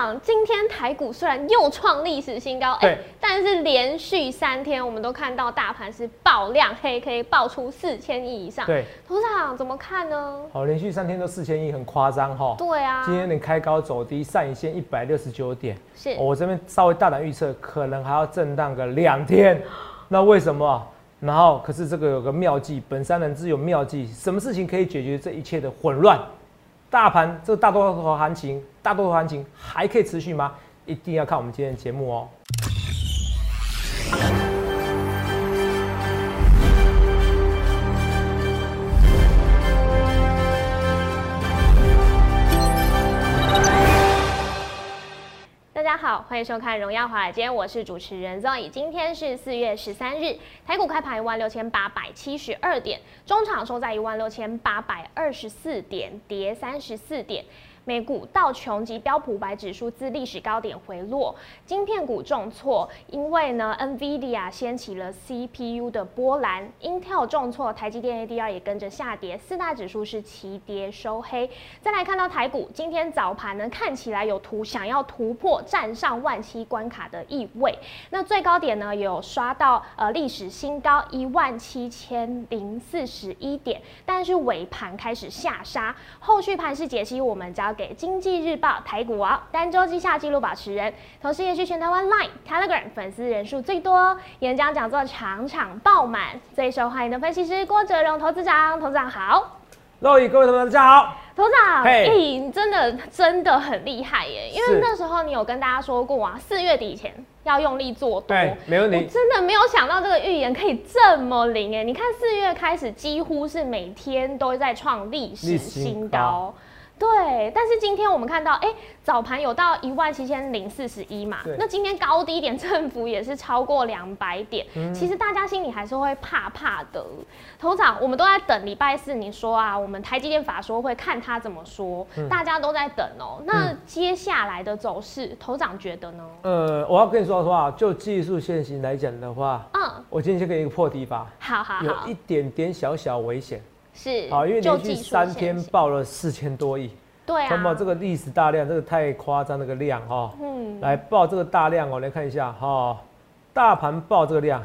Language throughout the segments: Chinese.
长，今天台股虽然又创历史新高，对，但是连续三天我们都看到大盘是爆量黑 K，爆出四千亿以上。对，董事长怎么看呢？好，连续三天都四千亿，很夸张哈。对啊，今天能开高走低，上影线一百六十九点，是我这边稍微大胆预测，可能还要震荡个两天。那为什么？然后可是这个有个妙计，本山人自有妙计，什么事情可以解决这一切的混乱？大盘这个大多头行情，大多头行情还可以持续吗？一定要看我们今天的节目哦。好，欢迎收看《荣耀华尔街》，我是主持人 Zoe。今天是四月十三日，台股开盘一万六千八百七十二点，中场收在一万六千八百二十四点，跌三十四点。美股道琼及标普白指数自历史高点回落，晶片股重挫，因为呢，NVIDIA 掀起了 CPU 的波澜，Intel 重挫，台积电 ADR 也跟着下跌，四大指数是齐跌收黑。再来看到台股，今天早盘呢，看起来有图想要突破站上万七关卡的意味，那最高点呢有刷到呃历史新高一万七千零四十一点，但是尾盘开始下杀，后续盘势解析我们交给经济日报台股王单周绩效纪录保持人，同时也是全台湾 Line、Telegram 粉丝人数最多，演讲讲座场场爆满，最受欢迎的分析师郭哲荣投资长，投资长好。各位各位同学大家好。头长，嘿哎、你真的真的很厉害耶！因为那时候你有跟大家说过啊，四月底前要用力做多。哎，没问我题。真的没有想到这个预言可以这么灵哎！你看四月开始几乎是每天都在创历史新高。对，但是今天我们看到，哎、早盘有到一万七千零四十一嘛对，那今天高低点振幅也是超过两百点，嗯。其实大家心里还是会怕怕的。头长，我们都在等礼拜四你说啊，我们台积电法说会看他怎么说，嗯。大家都在等哦、那接下来的走势，头长觉得呢？呃，我要跟你说的话，就技术线型来讲的话，嗯，我今天先给你一个破题吧，好好好。有一，点点小小危险。是好，因为连续三天爆了四千多亿，对啊，看到这个历史大量，这个太夸张，那个量哈、嗯，来报这个大量哦，来看一下哈、大盘报这个量，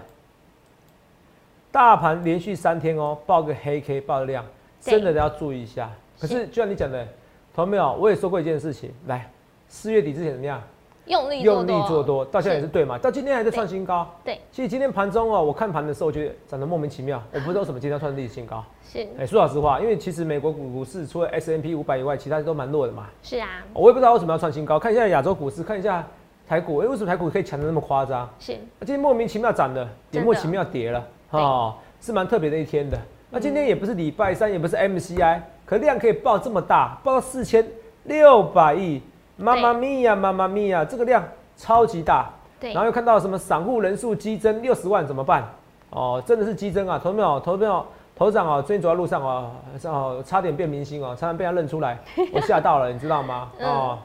大盘连续三天哦，报个黑 K 报的量，真的要注意一下。可是就像你讲的，同没有？我也说过一件事情，来四月底之前怎么样？用力用力做多，到现在也是对嘛？到今天还在创新高。对，其实今天盘中哦，我看盘的时候，我觉得涨得莫名其妙，我不知道为什么今天要创历史新高。是哎、说老实话，因为其实美国股股市除了 S M P 五百以外，其他都蛮弱的嘛。是啊，我也不知道为什么要创新高，看一下亚洲股市，看一下台股，哎、为什么台股可以强得那么夸张？是今天莫名其妙涨的，也莫名其妙跌了，哦，是蛮特别的一天的。那今天也不是礼拜三，也不是 MCI，可量可以爆这么大，爆到四千六百亿，妈妈咪呀，妈妈咪呀，这个量超级大。对然后又看到什么散户人数激增六十万怎么办？哦，真的是激增啊！投没有？投没有？头长哦，最近走在路上哦，哦，差点变明星哦，差点被他认出来，我吓到了，你知道吗？嗯哦，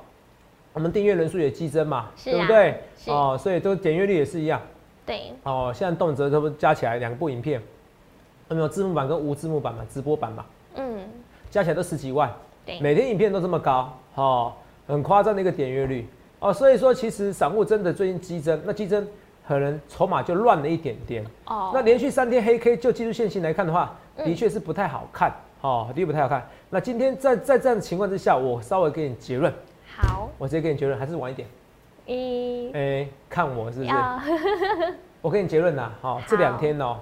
我们订阅人数也激增嘛，对不对？哦，所以这个点阅率也是一样。对，哦，现在动辄都加起来两部影片，有没有字幕版跟无字幕版嘛？直播版嘛，嗯，加起来都十几万，对，每天影片都这么高，哦，很夸张的一个点阅率。哦。所以说，其实散户真的最近激增，那激增可能筹码就乱了一点点。哦，那连续三天黑 K，就技术线型来看的话，嗯。的确是不太好看，哦，的确不太好看。那今天在在这样的情况之下，我稍微给你结论，好，我直接给你结论，还是晚一点，一哎、看我是不是？我给你结论啦，好、这两天哦、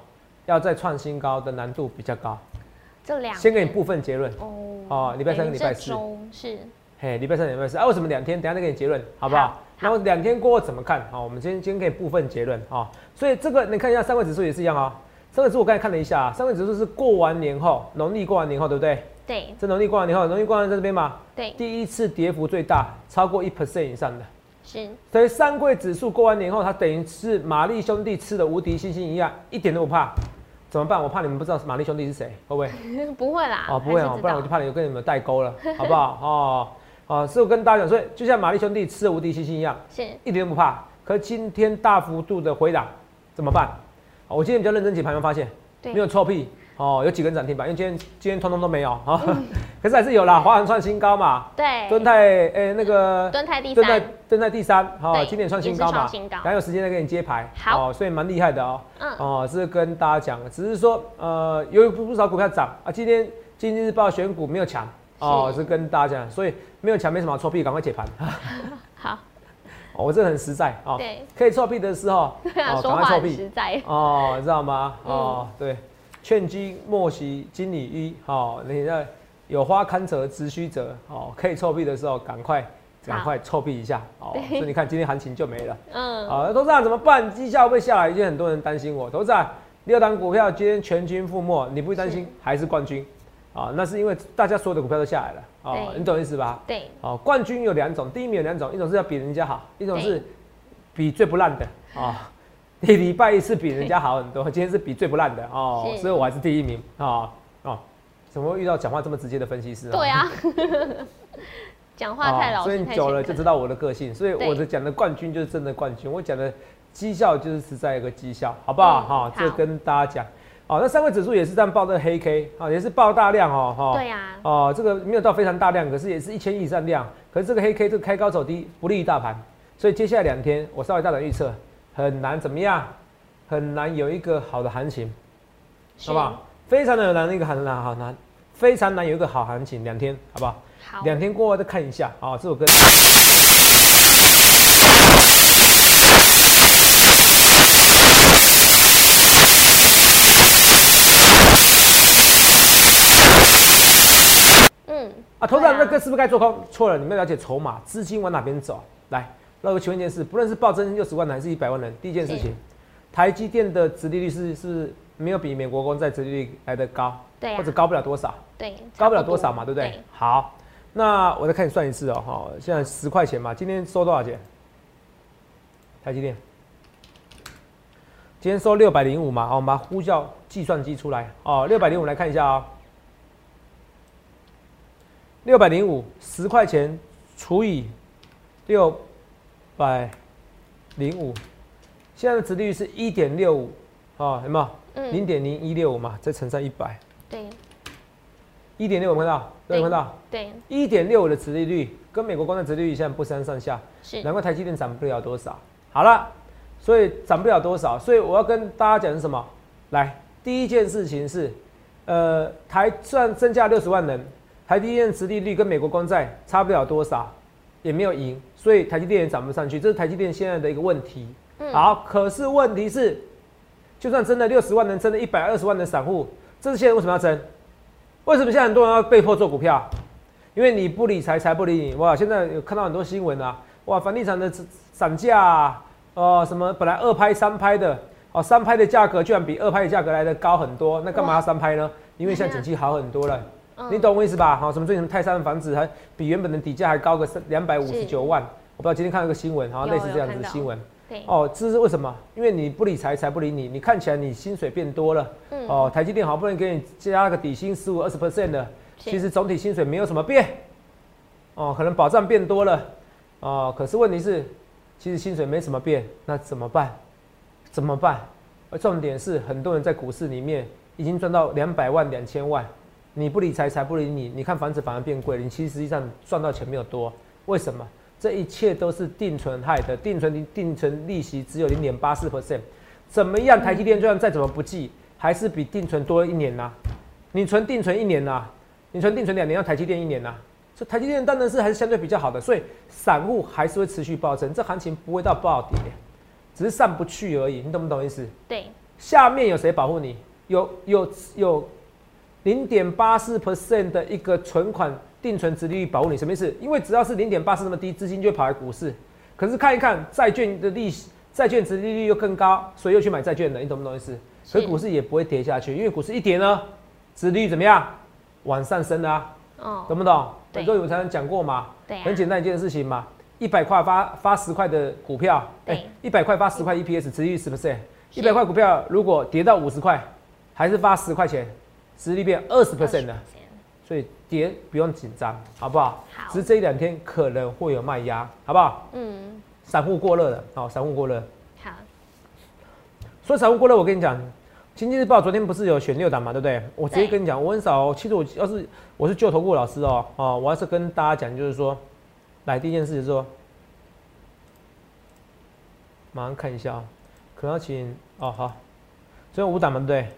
要再创新高的难度比较高。这两先给你部分结论，哦。哦礼拜三跟礼拜四。是嘿，礼拜三、礼拜四啊，为什么两天？等下再给你结论，好不好？好然后两天过后怎么看？好，我们今天今天给你部分结论啊、所以这个你看一下上位指数也是一样啊、上位指数我刚才看了一下，上位指数是过完年后，农历过完年后，对不对？对这农历过完年后，农历过完在这边嘛，对第一次跌幅最大，超过一 percent 以上的。是所以上柜指数过完年后，它等于是玛丽兄弟吃的无敌星星一样，一点都不怕。怎么办？我怕你们不知道玛丽兄弟是谁，会不会？不会啦，哦，不会哦，不然我就怕你有跟你们代沟了，好不好？哦，哦，所以我跟大家讲，所以就像玛丽兄弟吃了无敌星星一样，是一点都不怕。可是今天大幅度的回档，怎么办？哦我今天比较认真解盘，有发现对没有臭屁？哦，有几根涨停板，因为今天今天通通都没有啊，可是还是有啦，华航创新高嘛，对，敦泰诶那个敦泰第敦泰三，敦泰第三，好，对今年创新高嘛，还有时间再给你接牌，好哦，所以蛮厉害的哦，嗯哦，是跟大家讲，只是说呃有不少股票涨啊，今天经济日报选股没有强，哦，是是跟大家讲，所以没有强没什么好臭屁，赶快解盘，好，哦我这很实在啊，对，可以臭屁的时候，对啊，哦说话很赶快臭屁，实在，哦，你知道吗？哦，嗯对，劝君莫惜金缕衣。哦，你在有花堪折直须折。哦，可以臭屁的时候，赶快赶快臭屁一下。哦，所以你看今天行情就没了。嗯，好、投资长怎么办？绩效会不下来？已经很多人担心我。投资长六档股票今天全军覆没，你不会担心是还是冠军？啊、那是因为大家所有的股票都下来了。哦，你懂意思吧？对，哦，冠军有两种，第一名有两种，一种是要比人家好，一种是比最不烂的啊。你礼拜一是比人家好很多，今天是比最不烂的哦，所以我还是第一名啊哦。怎么会遇到讲话这么直接的分析师啊？对啊，讲话太老哦所以久了就知道我的个性，所以我的讲的冠军就是真的冠军，我讲的绩效就是实在一个绩效，好不好？嗯哈、这跟大家讲。哦，那三位指数也是这样报这个黑 K 啊，也是爆大量哦，哈、对啊，哦，这个没有到非常大量，可是也是一千亿以上量。可是这个黑 K 这个开高走低，不利于大盘，所以接下来两天我稍微大胆预测，很难怎么样，很难有一个好的行情，好不好？非常的难一个很难好难，非常难有一个好行情，两天好不好？好，两天过后再看一下啊、这首歌。嗯，啊，投资人对啊这个是不是该做空？错了，你们要了解筹码，资金往哪边走。来，那我请问一件事，不论是暴增六十万人还是一百万人，第一件事情，台积电的殖利率是是没有比美国公债殖利率来的高，对啊或者高不了多少，对，高不了多少嘛，对不对？好，那我再看你算一次哦，哈，现在十块钱嘛，今天收多少钱？台积电，今天收六百零五嘛，好，我们把呼叫计算机出来哦，六百零五来看一下哦，六百零五十块钱除以六百零五，现在的值利率是一点六五，啊，有没有？嗯零点零一六五嘛，再乘上一百，对一点六有没有看到？有看到？对一点六五的殖利率跟美国公债殖利率现在不相上下，是，难怪台积电涨不了多少。好了，所以涨不了多少，所以我要跟大家讲是什么？来，第一件事情是，呃，台虽然增加六十万人，台积电殖利率跟美国公债差不了多少，也没有赢，所以台积电也涨不上去，这是台积电现在的一个问题。嗯好，可是问题是，就算真的六十万能，真的一百二十万的散户，这是现在为什么要争？为什么现在很多人要被迫做股票？因为你不理财，财不理你。哇，现在有看到很多新闻啊，哇，房地产的涨价啊，哦、什么本来二拍三拍的，哦，三拍的价格居然比二拍的价格来的高很多，那干嘛要三拍呢？因为现在景气好很多了。嗯你懂我意思吧？好，什么最近泰山的房子还比原本的底价还高个两百五十九万，我不知道今天看到一个新闻，好像类似这样子的新闻。对，哦，这是为什么？因为你不理财，财不理你。你看起来你薪水变多了，嗯哦，台积电好不容易给你加个底薪十五二十 percent 的，其实总体薪水没有什么变，哦，可能保障变多了，哦，可是问题是，其实薪水没什么变，那怎么办？怎么办？而重点是，很多人在股市里面已经赚到两百万、两千万，你不理财，财不理你。你看房子反而变贵，你其实实际上赚到钱没有多，为什么？这一切都是定存害的，定存定存利息只有零点八四 percent，怎么样？台积电就算再怎么不济，还是比定存多一年呐、你存定存一年呐、你存定存两年，要台积电一年呐、所以台积电当然是还是相对比较好的，所以散户还是会持续暴增，这行情不会到暴跌，只是上不去而已，你懂不懂意思？对，下面有谁保护你？有有有零点八四 percent 的一个存款定存值利率保护你，什么意思？因为只要是零点八四那么低，资金就会跑来股市。可是看一看债券的利息，债券值利率又更高，所以又去买债券了，你懂不懂意思？所以股市也不会跌下去，因为股市一跌呢，值利率怎么样？往上升啊，哦，懂不懂？对很多有常讲过嘛，对啊，很简单一件事情嘛，一百块发发十块的股票，对一百块发十块 EPS，殖利率十 percent，是一百块股票如果跌到五十块，还是发十块钱，殖利率变二十 percent 的，所以跌不用紧张，好不好？好只是这一两天可能会有卖压，好不好？嗯，散户过热了，好，散户过热。好，所以散户过热，我跟你讲，经济日报昨天不是有选六档嘛，对不对？我直接跟你讲，我很少，其实我要是我是旧投顾老师哦，哦，我要是跟大家讲，就是说，来第一件事就是说，马上看一下啊、可能要请哦好，只有五档嘛，对不对？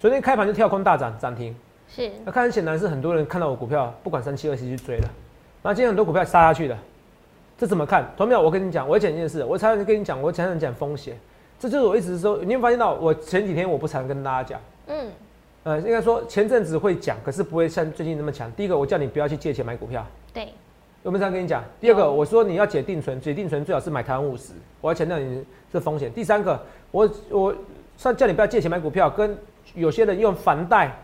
昨天开盘就跳空大涨涨停，是那看很显然是很多人看到我股票不管三七二七去追了，然后今天很多股票杀下去的，这怎么看？同秒，我跟你讲，我讲一件事，我常常跟你讲，我常常讲风险，这就是我一直说，你会发现到我前几天我不常跟大家讲，嗯呃，应该说前阵子会讲，可是不会像最近那么强。第一个，我叫你不要去借钱买股票，对有没有这样跟你讲？第二个，我说你要解定存，解定存最好是买台湾五十，我要强调你这风险。第三个，我我算叫你不要借钱买股票，跟有些人用房贷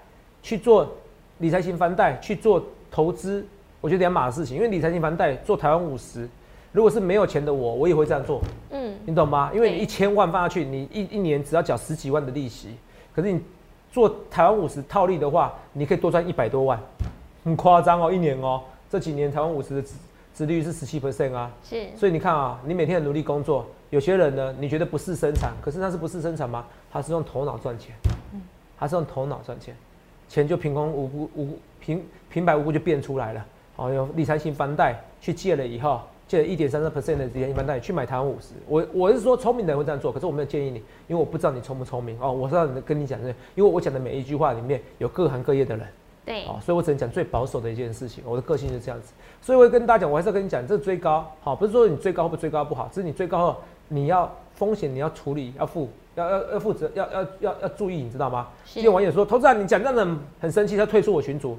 去做理财型房贷去做投资，我觉得两码事情。因为理财型房贷做台湾五十，如果是没有钱的我，我也会这样做，嗯你懂吗？因为你一千万放下去，你一一年只要缴十几万的利息，可是你做台湾五十套利的话，你可以多赚一百多万，很夸张哦，一年哦。这几年台湾五十的殖殖利率是十七 percent 啊，是所以你看啊，你每天很努力工作，有些人呢，你觉得不是生产，可是那是不是生产吗？他是用头脑赚钱，他是用头脑赚钱，钱就凭空无故无平平白无故就变出来了。哦，有理财型房贷去借了以后，借了一点三三 percent 的理财型房贷去买台湾五十，我我是说聪明的人会这样做，可是我没有建议你，因为我不知道你聪不聪明哦，我是要跟你讲的，因为我讲的每一句话里面有各行各业的人。对哦，所以我只能讲最保守的一件事情，我的个性就是这样子，所以我会跟大家讲，我还是要跟你讲，这追高，好，不是说你追高会不会追高不好，只是你追高后，你要风险你要处理，要负，要要要负责，要要要要注意，你知道吗？是今天网友说，投资人你讲这样子很生气，他退出我群组，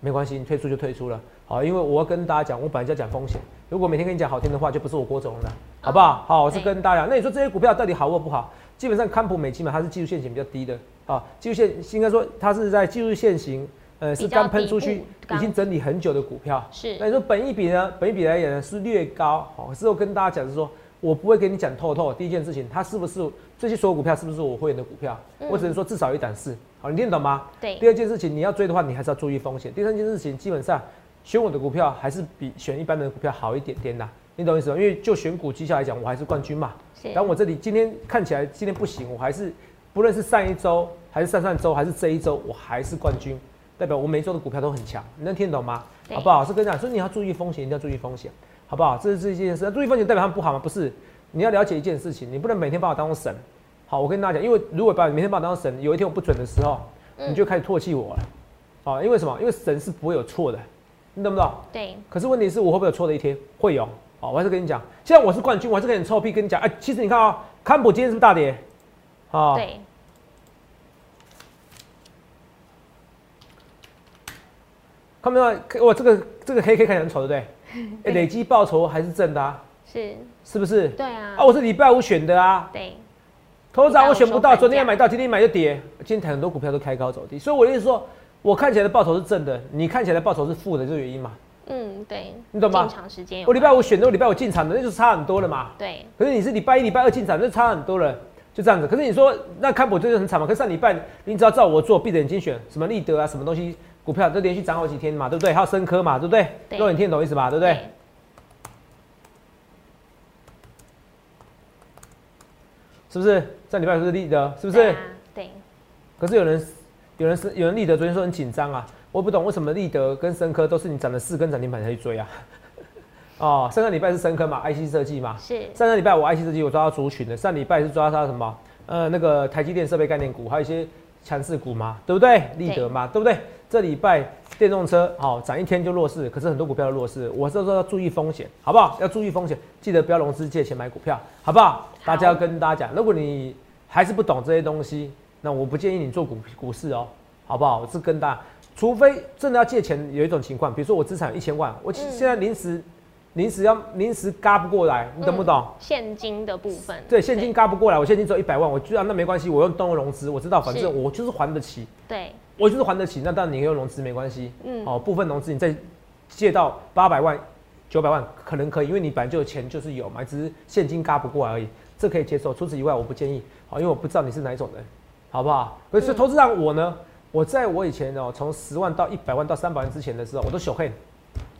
没关系，你退出就退出了，好，因为我要跟大家讲，我本来就要讲风险，如果每天跟你讲好听的话，就不是我郭总了，好不好？好，我是跟大家讲，那你说这些股票到底好或不好？基本上康普美基嘛，它是技术线型比较低的，啊，技术线应该说它是在技术线型，呃，是刚喷出去已经整理很久的股票。是那你说本一比呢？本一比来讲呢是略高，好，可是我跟大家讲是说，我不会给你讲透透。第一件事情，它是不是这些所有股票是不是我会员的股票？嗯我只能说至少有一档是，好，你听得懂吗？对第二件事情，你要追的话，你还是要注意风险。第三件事情，基本上选我的股票还是比选一般的股票好一点点的，你懂意思吗？因为就选股绩效来讲，我还是冠军嘛。是但我这里今天看起来今天不行，我还是不论是上一周还是上上周还是这一周，我还是冠军，代表我每一周的股票都很强，你能听得懂吗？好不好？是跟你讲，所以你要注意风险，一定要注意风险，好不好？这是这一件事。那注意风险代表他们不好吗？不是，你要了解一件事情，你不能每天把我当成神。好，我跟大家讲，因为如果把你每天把我当成神，有一天我不准的时候，嗯你就开始唾弃我了。啊，因为什么？因为神是不会有错的，你懂不懂？对可是问题是我会不会有错的一天？会有。好，我还是跟你讲，现在我是冠军，我还是跟你臭屁跟你讲。哎、其实你看啊、康普今天是不是大跌？啊、对看没有？我这个这个黑 K 看起来很丑，对不对？哎、累积报酬还是正的啊，是，是不是？对啊。啊，我是礼拜五选的啊，对。头涨我选不到，昨天也买到，今天买就跌，今天很多股票都开高走低，所以我的意思说，我看起来的报酬是正的，你看起来的报酬是负的，这个原因嘛。嗯对，你懂吗？进场时间我礼拜五选的，我礼拜五进场的，那就差很多了嘛。对。可是你是礼拜一、礼拜二进场，那差很多了，就这样子。可是你说那看我就是很惨嘛？可是上礼拜你只要照我做，闭着眼睛选什么立德啊，什么东西股票都连续涨好几天嘛，对不对？还有深科嘛，对不对？对肉眼听得懂意思吧？对不对？是不是？上礼拜是不是立德？是不是？对啊对可是有人有人是有人立德昨天说很紧张啊，我不懂为什么立德跟深科都是你涨了四根涨停板才去追啊？哦，上个礼拜是深科嘛，IC 设计嘛，是上个礼拜我 IC 设计我抓到族群的，上礼拜是抓到什么？呃，那个台积电设备概念股，还有一些强势股嘛，对不对？立德嘛，对不对？这礼拜电动车好涨一天就弱势，可是很多股票都弱势，我这时候要注意风险，好不好？要注意风险，记得不要融资借钱买股票，好不好？大家要跟大家讲，如果你还是不懂这些东西，那我不建议你做股股市哦，好不好？我是跟大家，除非真的要借钱，有一种情况，比如说我资产一千万，我嗯现在临时临时要临时嘎不过来，你懂不懂？嗯现金的部分，对，现金嘎不过来，我现金只有一百万，我居然那没关系，我用动用融资，我知道反正我就是还得起，对我就是还得起，那当然你用融资没关系，嗯哦，部分融资你再借到八百万、九百万可能可以，因为你本来就有钱就是有嘛，只是现金嘎不过来而已，这可以接受。除此以外，我不建议，好，因为我不知道你是哪一种人，好不好？可是嗯投资上我呢，我在我以前哦，从十万到一百万到三百万之前的时候，我都小黑，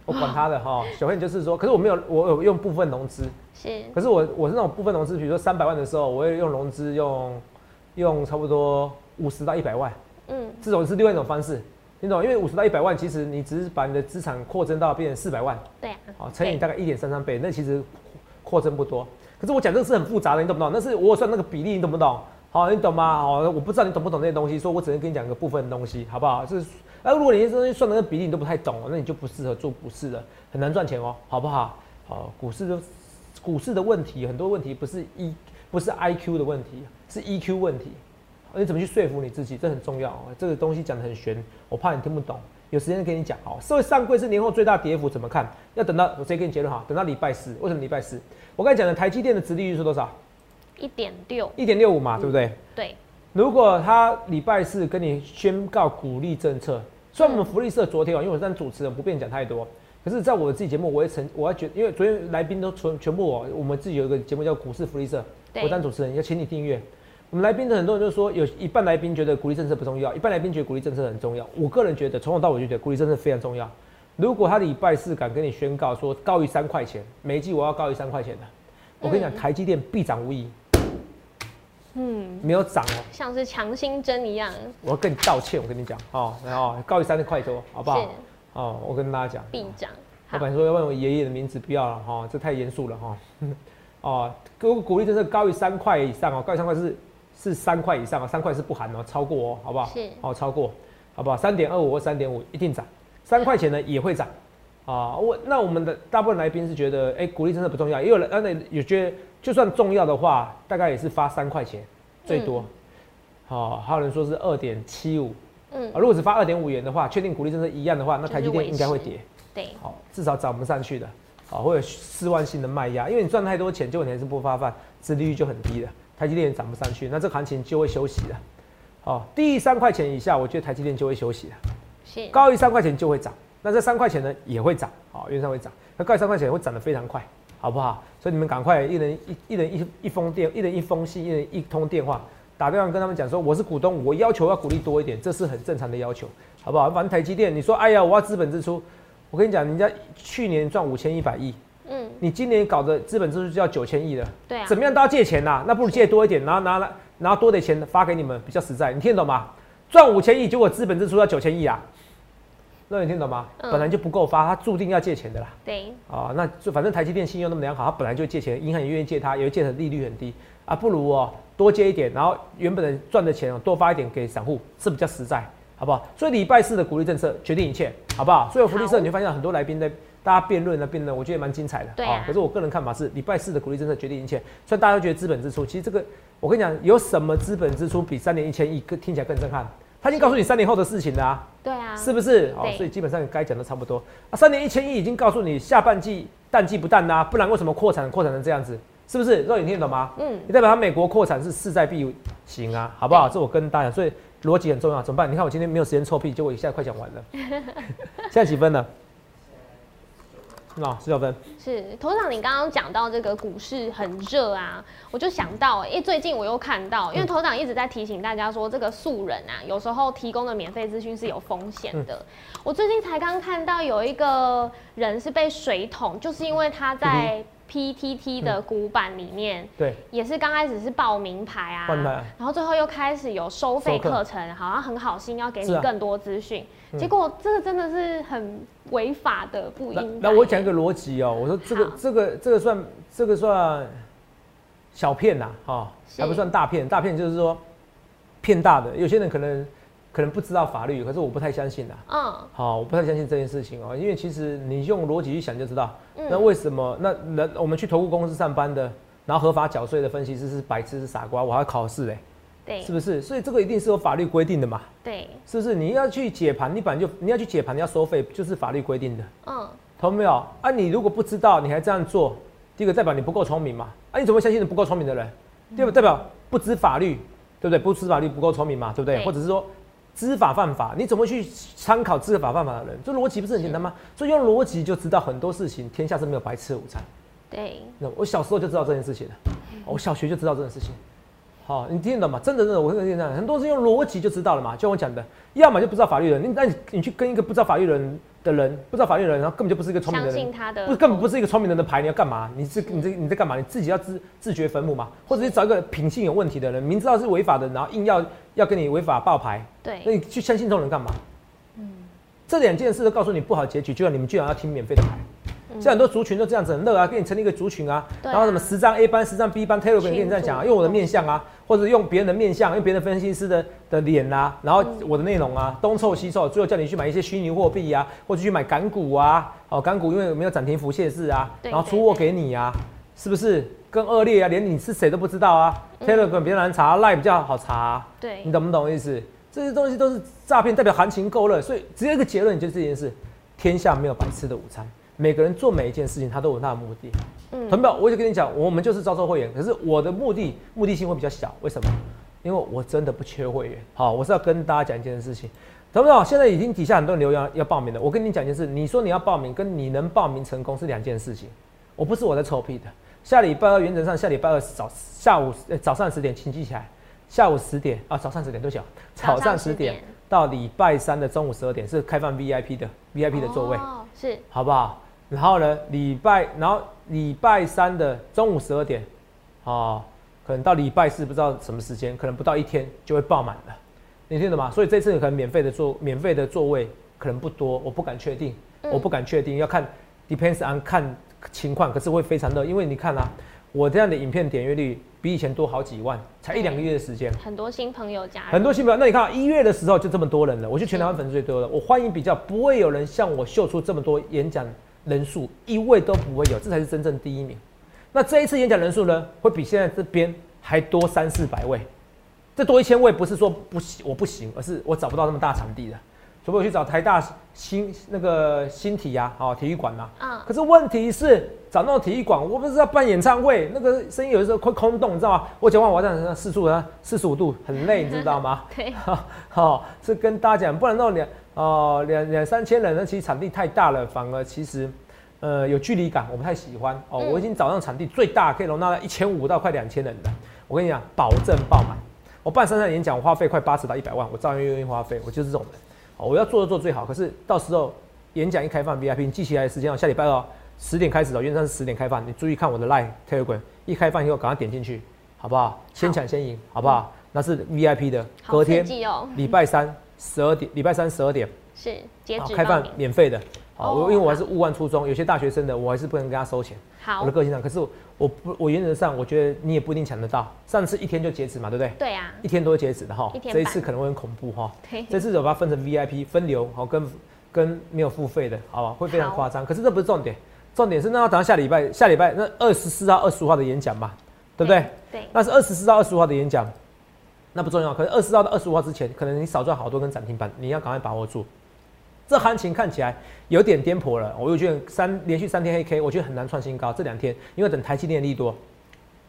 我管他的哈，小黑就是说，可是我没有，我有用部分融资，是可是我我是那种部分融资，比如说三百万的时候，我会用融资用用差不多五十到一百万，嗯，这种是另外一种方式，你懂？因为五十到一百万，其实你只是把你的资产扩增到变成四百万，对啊，好，乘以大概一点三三倍，那其实扩增不多。可是我讲这个是很复杂的，你懂不懂？那是我有算那个比例，你懂不懂？好，你懂吗？好，我不知道你懂不懂那些东西，所以我只能跟你讲一个部分的东西，好不好？就是，那如果你这些东西算的那个比例你都不太懂，那你就不适合做股市了，很难赚钱哦，好不好？好，股市的股市的问题，很多问题不是 E 不是 IQ 的问题，是 EQ 问题。你怎么去说服你自己？这很重要哦。这个东西讲的很玄，我怕你听不懂。有时间跟你讲哦。社会上柜是年后最大跌幅，怎么看？要等到我直接给你结论哈，等到礼拜四。为什么礼拜四？我刚才讲的台积电的殖利率是多少？一点六，一点六五嘛，对不对？对，如果他礼拜四跟你宣告鼓励政策，虽然我们福利社昨天啊，因为我当主持人不便讲太多，可是在我自己节目，我也曾我要觉，因为昨天来宾都全全部我我们自己有一个节目叫股市福利社，我当主持人要请你订阅。我们来宾的很多人就说，有一半来宾觉得鼓励政策不重要，一半来宾觉得鼓励政策很重要。我个人觉得从头到尾就觉得鼓励政策非常重要。如果他礼拜四敢跟你宣告说高于三块钱，每一季我要高于三块钱的，我跟你讲，台积电必涨无疑。嗯，没有涨哦，像是强心针一样，我要跟你道歉。我跟你讲哦，然后高于三块多，好不好？哦，我跟大家讲，必涨。好，老板说要问我爷爷的名字，不要了哈、这太严肃了哈、哦，如果鼓励政策高于三块以上哦，高于三块是是三块以上啊，三块是不含哦，超过哦，好不好？是哦，超过，好不好？三点二五或三点五一定涨，三块钱呢也会涨。啊，我那我们的大部分来宾是觉得，哎、鼓励政策不重要，也有人，那有觉得就算重要的话，大概也是发三块钱最多。好、还有人说是二点七五，嗯啊，如果只发二点五元的话，确定鼓励政策一样的话，那台积电应该会跌。对，好，至少涨不上去的，好，会有四万性的卖压，因为你赚太多钱，结果你还是不发饭，殖利率就很低了，台积电也涨不上去，那这个行情就会休息了。好，低于三块钱以下，我觉得台积电就会休息了，是高于三块钱就会涨，那这三块钱呢也会涨，好，原上会涨，那高于三块钱会涨得非常快，好不好？所以你们赶快一人一一人一一封电，一人一封信，一人一通电话，打电话跟他们讲说我是股东，我要求要鼓励多一点，这是很正常的要求，好不好？反正台积电，你说哎呀我要资本支出，我跟你讲，人家去年赚五千一百亿，嗯，你今年搞的资本支出就要九千亿了，对啊，怎么样都要借钱呐、那不如借多一点，然后拿来然后多点钱发给你们，比较实在，你听得懂吗？赚五千亿，结果资本支出要九千亿啊，那你听懂吗？嗯本来就不够发，他注定要借钱的啦。对，啊，那就反正台积电信用那么良好，他本来就借钱，银行也愿意借他，也会借的利率很低啊，不如哦多借一点，然后原本的赚的钱哦多发一点给散户，是比较实在，好不好？所以礼拜四的鼓励政策决定一切，好不好？所以福利社你会发现很多来宾在大家辩论呢，辩论我觉得蛮精彩的，对啊可是我个人看法是礼拜四的鼓励政策决定一切，虽然大家都觉得资本支出，其实这个我跟你讲，有什么资本支出比三年一千亿更听起来更震撼？他已经告诉你三年后的事情了啊。对啊，是不是？哦，所以基本上该讲的差不多啊。三年一千亿已经告诉你下半季淡季不淡呐、不然为什么扩产扩产成这样子？是不是？肉你听得懂吗？嗯，你代表他美国扩产是势在必行啊，好不好？这我跟大家讲，所以逻辑很重要。怎么办？你看我今天没有时间臭屁，结果一下快讲完了。现在几分了？那十九分。是头长，你刚刚讲到这个股市很热啊，我就想到、因为最近我又看到，因为头长一直在提醒大家说，这个素人啊，有时候提供的免费资讯是有风险的。我最近才刚看到有一个人是被水桶，就是因为他在 PTT 的股板里面。对，也是刚开始是报名牌啊，然后最后又开始有收费收课。课程，好像很好心要给你更多资讯，嗯结果这个真的是很违法的，不那应该。那我讲一个逻辑哦，我说这个好这个这个算这个算小骗呐，哈、是还不算大骗。大骗就是说骗大的，有些人可能可能不知道法律，可是我不太相信啦。嗯好，我不太相信这件事情哦，因为其实你用逻辑去想就知道，嗯那为什么那那我们去投顾公司上班的，然后合法缴税的分析师是白痴是傻瓜，我还要考试嘞，对是不是？所以这个一定是有法律规定的嘛，对，是不是？你要去解盘，你本来就你要去解盘，你要收费，就是法律规定的。嗯懂没有？啊，你如果不知道，你还这样做，第一个代表你不够聪明嘛？啊，你怎么会相信不够聪明的人？第二个代表不知法律，对不对？不知法律不够聪明嘛，对不对？对或者是说知法犯法，你怎么去参考知法犯法的人？这逻辑不是很简单吗？所以用逻辑就知道很多事情，天下是没有白吃的午餐。对，那我小时候就知道这件事情了，我小学就知道这件事情。好，你听得懂吗？真的真的，我跟你讲，很多是用逻辑就知道了嘛，就像我讲的，要么就不知道法律人，你那你你去跟一个不知道法律人的人，不知道法律人，然后根本就不是一个聪明的人，相信他的不是根本不是一个聪明人的牌，你要干嘛？你是你这你在干嘛？你自己要自自掘坟墓嘛，或者是找一个品性有问题的人，明知道是违法的，然后硬要要跟你违法爆牌，对那，你去相信这种人干嘛？嗯这两件事都告诉你不好结局，就像你们居然要听免费的牌。现在很多族群都这样子很热啊，给你成立一个族群啊，然后什么十张 A 班、十张 B 班，Telegram 跟你这样讲啊，用我的面相啊，或者用别人的面相，用别人分析师的的脸啊，然后我的内容啊，东凑西凑，最后叫你去买一些虚拟货币啊，或者去买港股啊，哦，港股因为没有涨停浮现式啊，然后出货给你啊，是不是更恶劣啊？连你是谁都不知道啊，Telegram 比较难查，Line 比较好查啊、对你，懂不懂意思？这些东西都是诈骗，代表行情够热，所以只有一个结论，就是这件事：天下没有白吃的午餐。每个人做每一件事情，他都有他的目的。嗯同表，我就跟你讲，我们就是招收会员，可是我的目的目的性会比较小，为什么？因为我真的不缺会员。好，我是要跟大家讲一件事情，懂不懂？现在已经底下很多人留言要报名了，我跟你讲一件事，你说你要报名，跟你能报名成功是两件事情。我不是我在臭屁的，下礼拜二原则上下礼拜二早下午、呃早上十点，请记起来，下午十点啊，早上十点，对不起啊，早上十点到礼拜三的中午十二点是开放 VIP 的 VIP 的座位。哦，是，好不好？然后呢，礼拜，然后礼拜三的中午十二点，哦，可能到礼拜四不知道什么时间，可能不到一天就会爆满了，你听懂吗？所以这次可能免费的座免费的座位可能不多，我不敢确定，嗯我不敢确定，要看 depends on 看情况，可是会非常热，因为你看啊，我这样的影片点阅率比以前多好几万，才一两个月的时间。很多新朋友加入，很多新朋友，那你看啊一月的时候就这么多人了，我就全台湾粉丝最多了。我欢迎比较，不会有人像我秀出这么多演讲人数，一位都不会有，这才是真正第一名。那这一次演讲人数呢，会比现在这边还多三四百位，这多一千位不是说不行我不行，而是我找不到那么大场地的，除非我去找台大新那个新体呀、哦体育馆呐、嗯，可是问题是找那种体育馆，我不是要办演唱会，那个声音有的时候会空洞，你知道吗？我讲话我要这样四十五四十五度，很累，你知道吗？对，好、是跟大家讲，不然那种两哦两两三千人，那其实场地太大了，反而其实呃有距离感，我不太喜欢哦。嗯我已经找上场地最大可以容纳一千五到快两千人的，我跟你讲，保证爆满。我办三场演讲，我花费快八十到一百万，我照样愿意花费，我就是这种人。哦，我要做就做最好，可是到时候演讲一开放 VIP，你记起来的时间哦，下礼拜二十点开始哦，原则上是十点开放，你注意看我的 Line Telegram，一开放以后赶快点进去，好不好？先抢先赢，好不好？那是 VIP 的，隔天礼拜三十二点，礼拜三十二点，是截止开放免费的。好，哦我因为我还是勿忘初衷，有些大学生的我还是不能跟他收钱，好我的，个性上。可是我我不我原则上我觉得你也不一定抢得到，上次一天就截止嘛，对不对？对啊，一天都会截止的哈这一次可能会很恐怖哈。对，这次我把它分成 VIP 分流，好跟跟没有付费的，好吧，会非常好夸张。可是这不是重点，重点是那要等到下礼拜，下礼拜那二十四号、二十五号的演讲嘛，对不对？对，那是二十四到二十五号的演讲，那不重要。可是二十号到二十五号之前，可能你少赚好多根涨停板，你要赶快把握住。这行情看起来有点颠簸了，我又觉得三连续三天黑 K，我觉得很难创新高。这两天因为等台积电利多，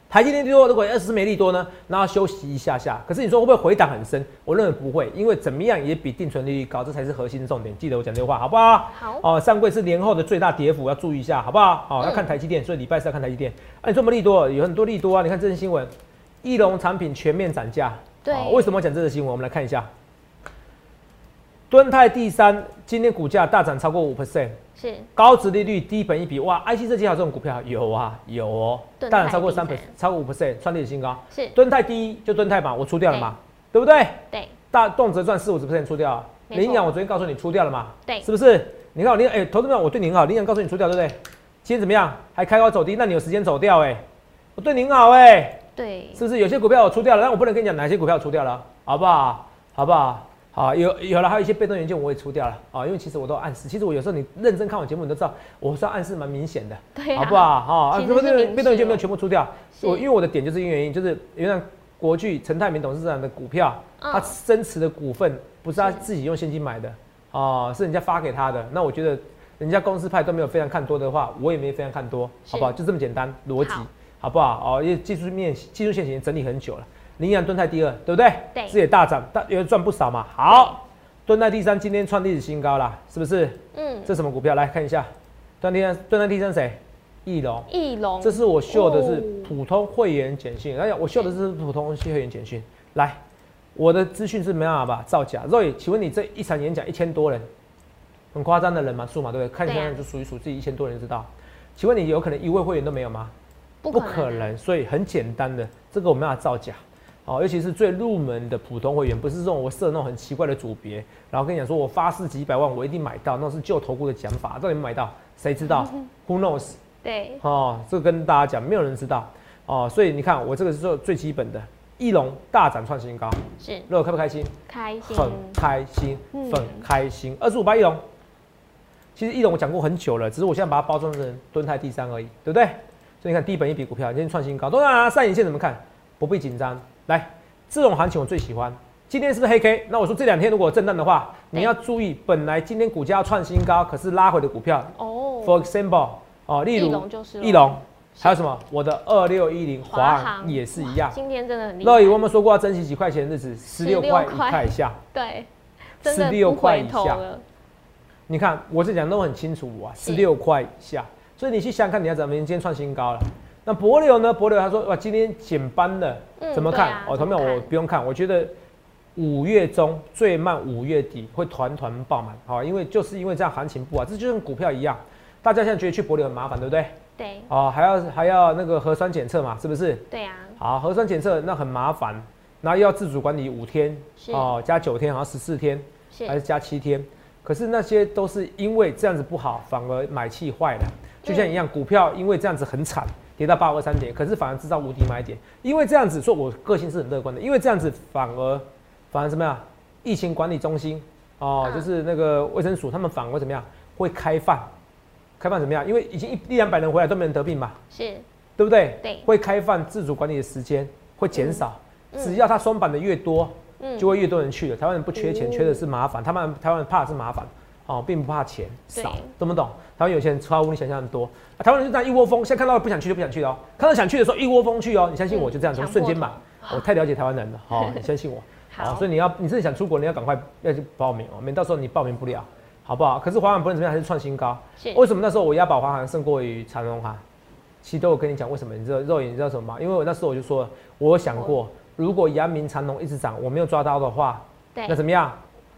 台积电利多如果二十四没利多呢，那要休息一下下。可是你说会不会回档很深？我认为不会，因为怎么样也比定存利率高，这才是核心重点。记得我讲这句话好不好？好，哦，上柜是年后的最大跌幅，要注意一下，好不好？哦、要看台积电，所以礼拜四要看台积电。啊，你这么利多，有很多利多啊！你看这些新闻，翼龙产品全面涨价。对好为什么要讲这则新闻？我们来看一下。敦泰第三今天股价大涨超过五 percent，是高值利率、低本一比，哇！IC 设计还有这种股票有啊，有哦，大涨超过三第 percent，超过五 percent，创历史新高。是，敦泰第一就敦泰嘛，我出掉了嘛，对不对？对大动辄赚四五十 percent 出掉了。没错羚羊我昨天告诉你出掉了嘛，对是不是？你看我羚哎、投资者我对你很好，羚羊告诉你出掉，对不对？今天怎么样？还开高走低，那你有时间走掉哎、我对你很好哎、对，是不是？有些股票我出掉了，但我不能跟你讲哪些股票出掉了，好不好？好不好？好，有有了，还有一些被动元件我也出掉了啊，因为其实我都暗示，其实我有时候你认真看我节目，你都知道我是要暗示蛮明显的，对啊，好不好？哈、啊，其实不对，是被动元件没有全部出掉，我因为我的点就是因为原因，就是原来国巨陈泰明董事长的股票，嗯他增持的股份不是他自己用现金买的，哦、是人家发给他的。那我觉得人家公司派都没有非常看多的话，我也没非常看多，好不好？就这么简单逻辑好，不好？哦，因为技术面技术线型整理很久了，羚羊、敦泰第二，对不对？对这也大涨，但也赚不少嘛。好，蹲泰第三，今天创历史新高啦，是不是？嗯，这什么股票？来看一下，敦泰第三，敦泰第三谁？翼龙，翼龙，这是我秀的是哦普通会员简讯，哎呀，我秀的是普通会员简讯。来，我的资讯是没办法吧造假。Roy，请问你这一场演讲一千多人，很夸张的人嘛数嘛，对不对？看对啊现在就数一数自己一千多人知道。请问你有可能一位会员都没有吗？不不可能啊，可能，所以很简单的，这个我们要造假。哦，尤其是最入门的普通会员，不是这种我设那种很奇怪的组别，然后跟你讲说我发誓几百万我一定买到，那是旧投顾的讲法，到底有没买到？谁知道？Who knows？对，哦，这个跟大家讲，没有人知道哦，所以你看我这个是做最基本的，翼龙大涨创新高，是乐开不开心？开心，很开心，嗯很开心。二十五八翼龙，其实翼龙我讲过很久了，只是我现在把它包装成蹲泰第三而已，对不对？所以你看低本一笔股票今天创新高，当然啊上影线怎么看？不必紧张。来，这种行情我最喜欢。今天是不是黑 K？那我说这两天如果震荡的话，你要注意，本来今天股价要创新高，可是拉回的股票哦，，for example，哦，例翼如龙就是翼龙，还有什么？我的二六一零华华航航也是一样。今天真的很厉害，乐宇，我们说过要珍惜几块钱的日子，十六块以块下以下。对，真的16不回块以下，你看，我是讲都很清楚啊，十六块以下，所以你去想想看，你要怎么今天创新高了。那博流呢？博流他说哇，今天减班了，嗯怎么看？哦，同学们，我不用看，我觉得五月中最慢五月底会团团爆满，好，因为就是因为这样行情不好，这就跟股票一样，大家现在觉得去博流很麻烦，对不对？对哦，还要还要那个核酸检测嘛，是不是？对啊，好，核酸检测那很麻烦，然后又要自主管理五天，哦，加九天，好像十四天。还是是加七天，可是那些都是因为这样子不好，反而买气坏了。就像一样，股票因为这样子很惨，跌到八二三点，可是反而制造无敌买点。因为这样子，说我个性是很乐观的，因为这样子反而反而怎么样？疫情管理中心哦，嗯就是那个卫生署，他们反而会怎么样？会开放，开放怎么样？因为已经一一两百人回来都没人得病嘛，是，对不对？对会开放自主管理的时间会减少，嗯只要他松绑的越多，嗯就会越多人去了。台湾人不缺钱，哦缺的是麻烦。他们台湾人怕的是麻烦，哦，并不怕钱少，懂不懂？台湾有钱人超乎你想象的多。啊台湾人就这样一窝蜂，现在看到不想去就不想去了哦，看到想去的时候一窝蜂去哦。你相信我，嗯就这样从强迫瞬间买。我太了解台湾人了，好，你相信我。好所以你要你真的想出国，你要赶快要去报名哦，免到时候你报名不了，好不好？可是华航不论怎么样还是创新高。是为什么那时候我押宝华航胜过于长荣航？其实都有跟你讲为什么，你知道肉眼你知道什么吗？因为我那时候我就说了，我有想过，如果阳明长荣一直涨，我没有抓到的话，对那怎么样？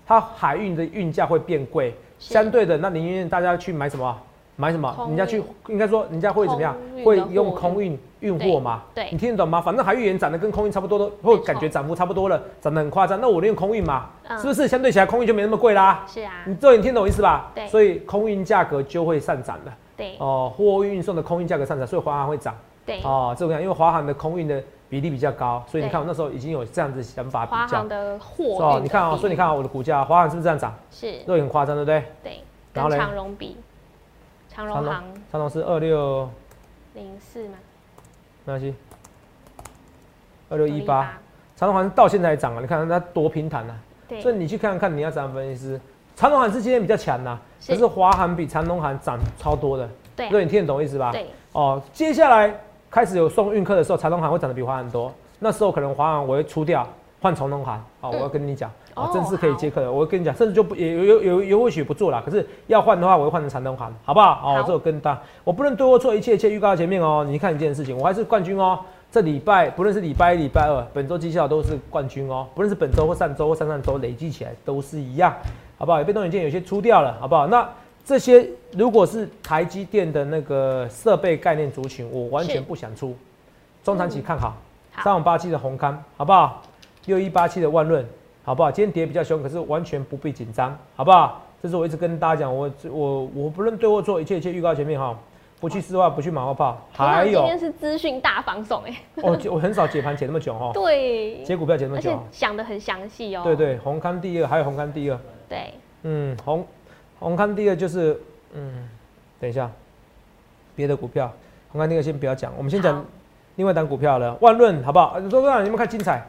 它海运的运价会变贵，相对的，那宁愿大家去买什么？买什么？人家去应该说人家会怎么样会用空运运货嘛？对对你听得懂吗？反正海运也涨得跟空运差不多，都或感觉涨幅差不多了，涨得很夸张。那我用空运嘛，嗯是不是相对起来空运就没那么贵啦？是啊，你这你听懂我意思吧？对所以空运价格就会上涨了。对哦，货运运送的空运价格上涨，所以华航会涨。对，哦，这个样，因为华航的空运的比例比较高，所以你看我那时候已经有这样子想法比较。华航。的货哦，你看哦，所以你看哦我的股价，华航是不是这样涨？是，都很夸张，对不对？对，然后呢长荣比，长荣长荣航长隆是二六，零四吗，没关系，二六一八，长隆好像到现在还涨啊，你看它多平坦啊。对，所以你去看看，你要涨分析师，长荣航是今天比较强呐，是。可是华航比长荣航涨超多的，对所以你听得懂我意思吧？对，哦，接下来开始有送运客的时候，长隆航会涨得比华航多。那时候可能华航我会出掉，换长隆航。哦，嗯我要跟你讲，啊哦，正式可以接客的。我跟你讲，甚至就不也有有有有或许不做了，可是要换的话，我会换成长隆航，好不好？哦，好这我跟大，我不能对我做一切一切预告前面哦。你看一件事情，我还是冠军哦。这礼拜不论是礼拜一、礼拜二，本周绩效都是冠军哦。不论是本周或上周或上上周累积起来都是一样，好不好？有被动元件有些出掉了，好不好？那这些如果是台积电的那个设备概念族群，我完全不想出。中长期看好，三五八七的红康，好不好？六一八七的万润，好不好？今天跌比较凶，可是完全不必紧张，好不好？这是我一直跟大家讲，我我我不论对或错，一切一切预告前面哈，不去丝袜，不去马后炮，还有。今天是资讯大放送哎，我我很少解盘解那么久哈，对，解股票解那么久，想的很详细哦，对对，红康第二，还有红康第二，对，嗯，红红康第二就是嗯，等一下，别的股票，红康第二先不要讲，我们先讲另外一档股票了，万润好不好？周哥，你有没有看精彩？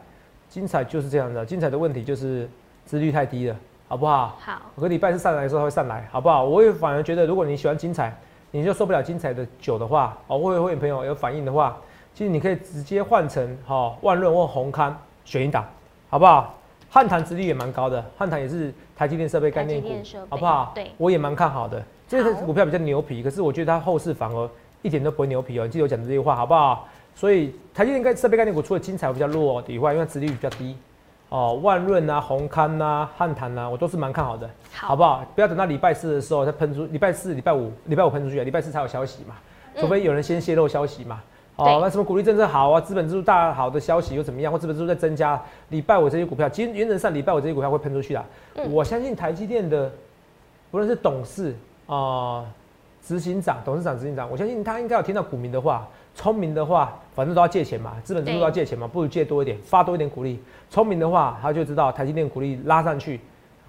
精彩就是这样的，精彩的问题就是资率太低了，好不好？好，我个礼拜是上来的时候会上来，好不好？我也反而觉得，如果你喜欢精彩，你就受不了精彩的久的话，哦，会会员朋友有反应的话，其实你可以直接换成哈、哦、万润或红康选一档，好不好？汉唐殖率也蛮高的，汉唐也是台积电设备概念股好不好？对我也蛮看好的。这个股票比较牛皮，可是我觉得它后市反而一点都不会牛皮哦。你记得我讲的这句话好不好？所以台积电跟设备概念股除了精彩比较弱以外，因为殖利率比较低哦，万润啊、宏康啊、汉唐啊，我都是蛮看好的，好不好？不要等到礼拜四的时候再喷出，礼拜四、礼拜五、礼拜五喷出去，礼拜四才有消息嘛，除非有人先泄露消息嘛。哦，那什么鼓励政策好啊，资本支出大好的消息又怎么样？或资本支出在增加，礼拜五这些股票，其实原则上礼拜五这些股票会喷出去的。我相信台积电的，不论是董事啊、执行长、董事长、执行长，我相信他应该有听到股民的话。聪明的话，反正都要借钱嘛，资本支出都要借钱嘛，不如借多一点，发多一点股利。聪明的话，他就知道台积电股利拉上去，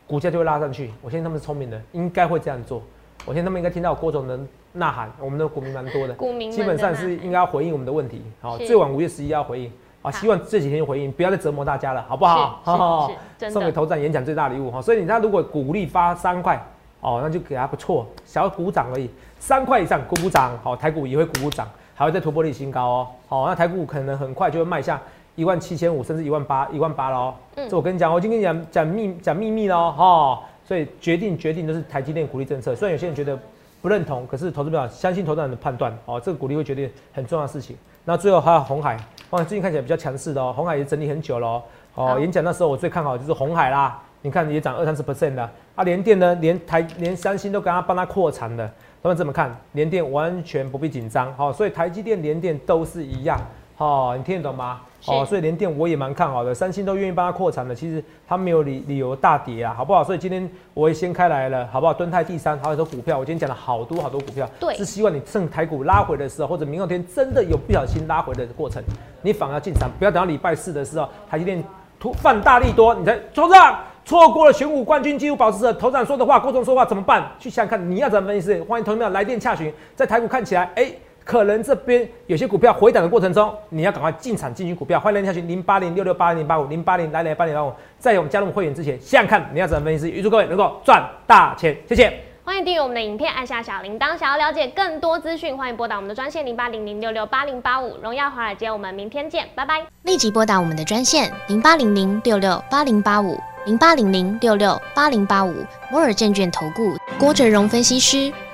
股价就会拉上去。我相信他们是聪明的，应该会这样做。我相信他们应该听到郭总的。呐喊，我们的股民蛮多的，股民基本上是应该要回应我们的问题。好，最晚五月十一要回应。啊，希望这几天就回应，不要再折磨大家了，好不好？好，送给头长演讲最大礼物哈。所以你看，如果鼓励发三块，哦，那就给他不错，小鼓掌而已，三块以上鼓鼓掌，好，台股也会鼓鼓掌，还会再突破历新高哦。好，那台股可能很快就会迈向一万七千五，甚至一万八，一万八喽。嗯，这我跟你讲，我已经跟你讲讲秘讲秘密喽，哈。所以决定决定都是台积电鼓励政策，虽然有些人觉得。不认同，可是投资表相信投资人的判断哦，这个鼓励会决定很重要的事情。那最后还有红海，哇，最近看起来比较强势的哦，红海也整理很久了哦。哦演讲那时候我最看好就是红海啦，你看也涨二三十 percent 的。啊，联电呢，连台连三星都跟他帮他扩产的，他们怎么看？联电完全不必紧张，好，所以台积电、联电都是一样，好，你听得懂吗？哦，所以连电我也蛮看好的，三星都愿意帮他扩产的，其实他没有理理由大跌啊，好不好？所以今天我也先开来了，好不好？敦泰第三，还有说股票，我今天讲了好多好多股票，对，是希望你趁台股拉回的时候，或者明后天真的有不小心拉回的过程，你反而进场，不要等到礼拜四的时候，台积电突放大力多，你才头上，错过了选股冠军纪录保持者头涨说的话，郭总说话怎么办？去想想看，你要怎么分析？欢迎同学们来电洽询，在台股看起来，哎。可能这边有些股票回档的过程中，你要赶快进场进行股票。欢迎下去零八零六六八零八五零八零来零八零八五。在我们加入会员之前，想想看你要怎么分析？预祝各位能够赚大钱，谢谢。欢迎订阅我们的影片，按下小铃铛。想要了解更多资讯，欢迎拨打我们的专线零八零零六六八零八五。荣耀华尔街，我们明天见，拜拜。立即拨打我们的专线零八零零六六八零八五零八零零六六八零八五摩尔证券投顾郭哲荣分析师。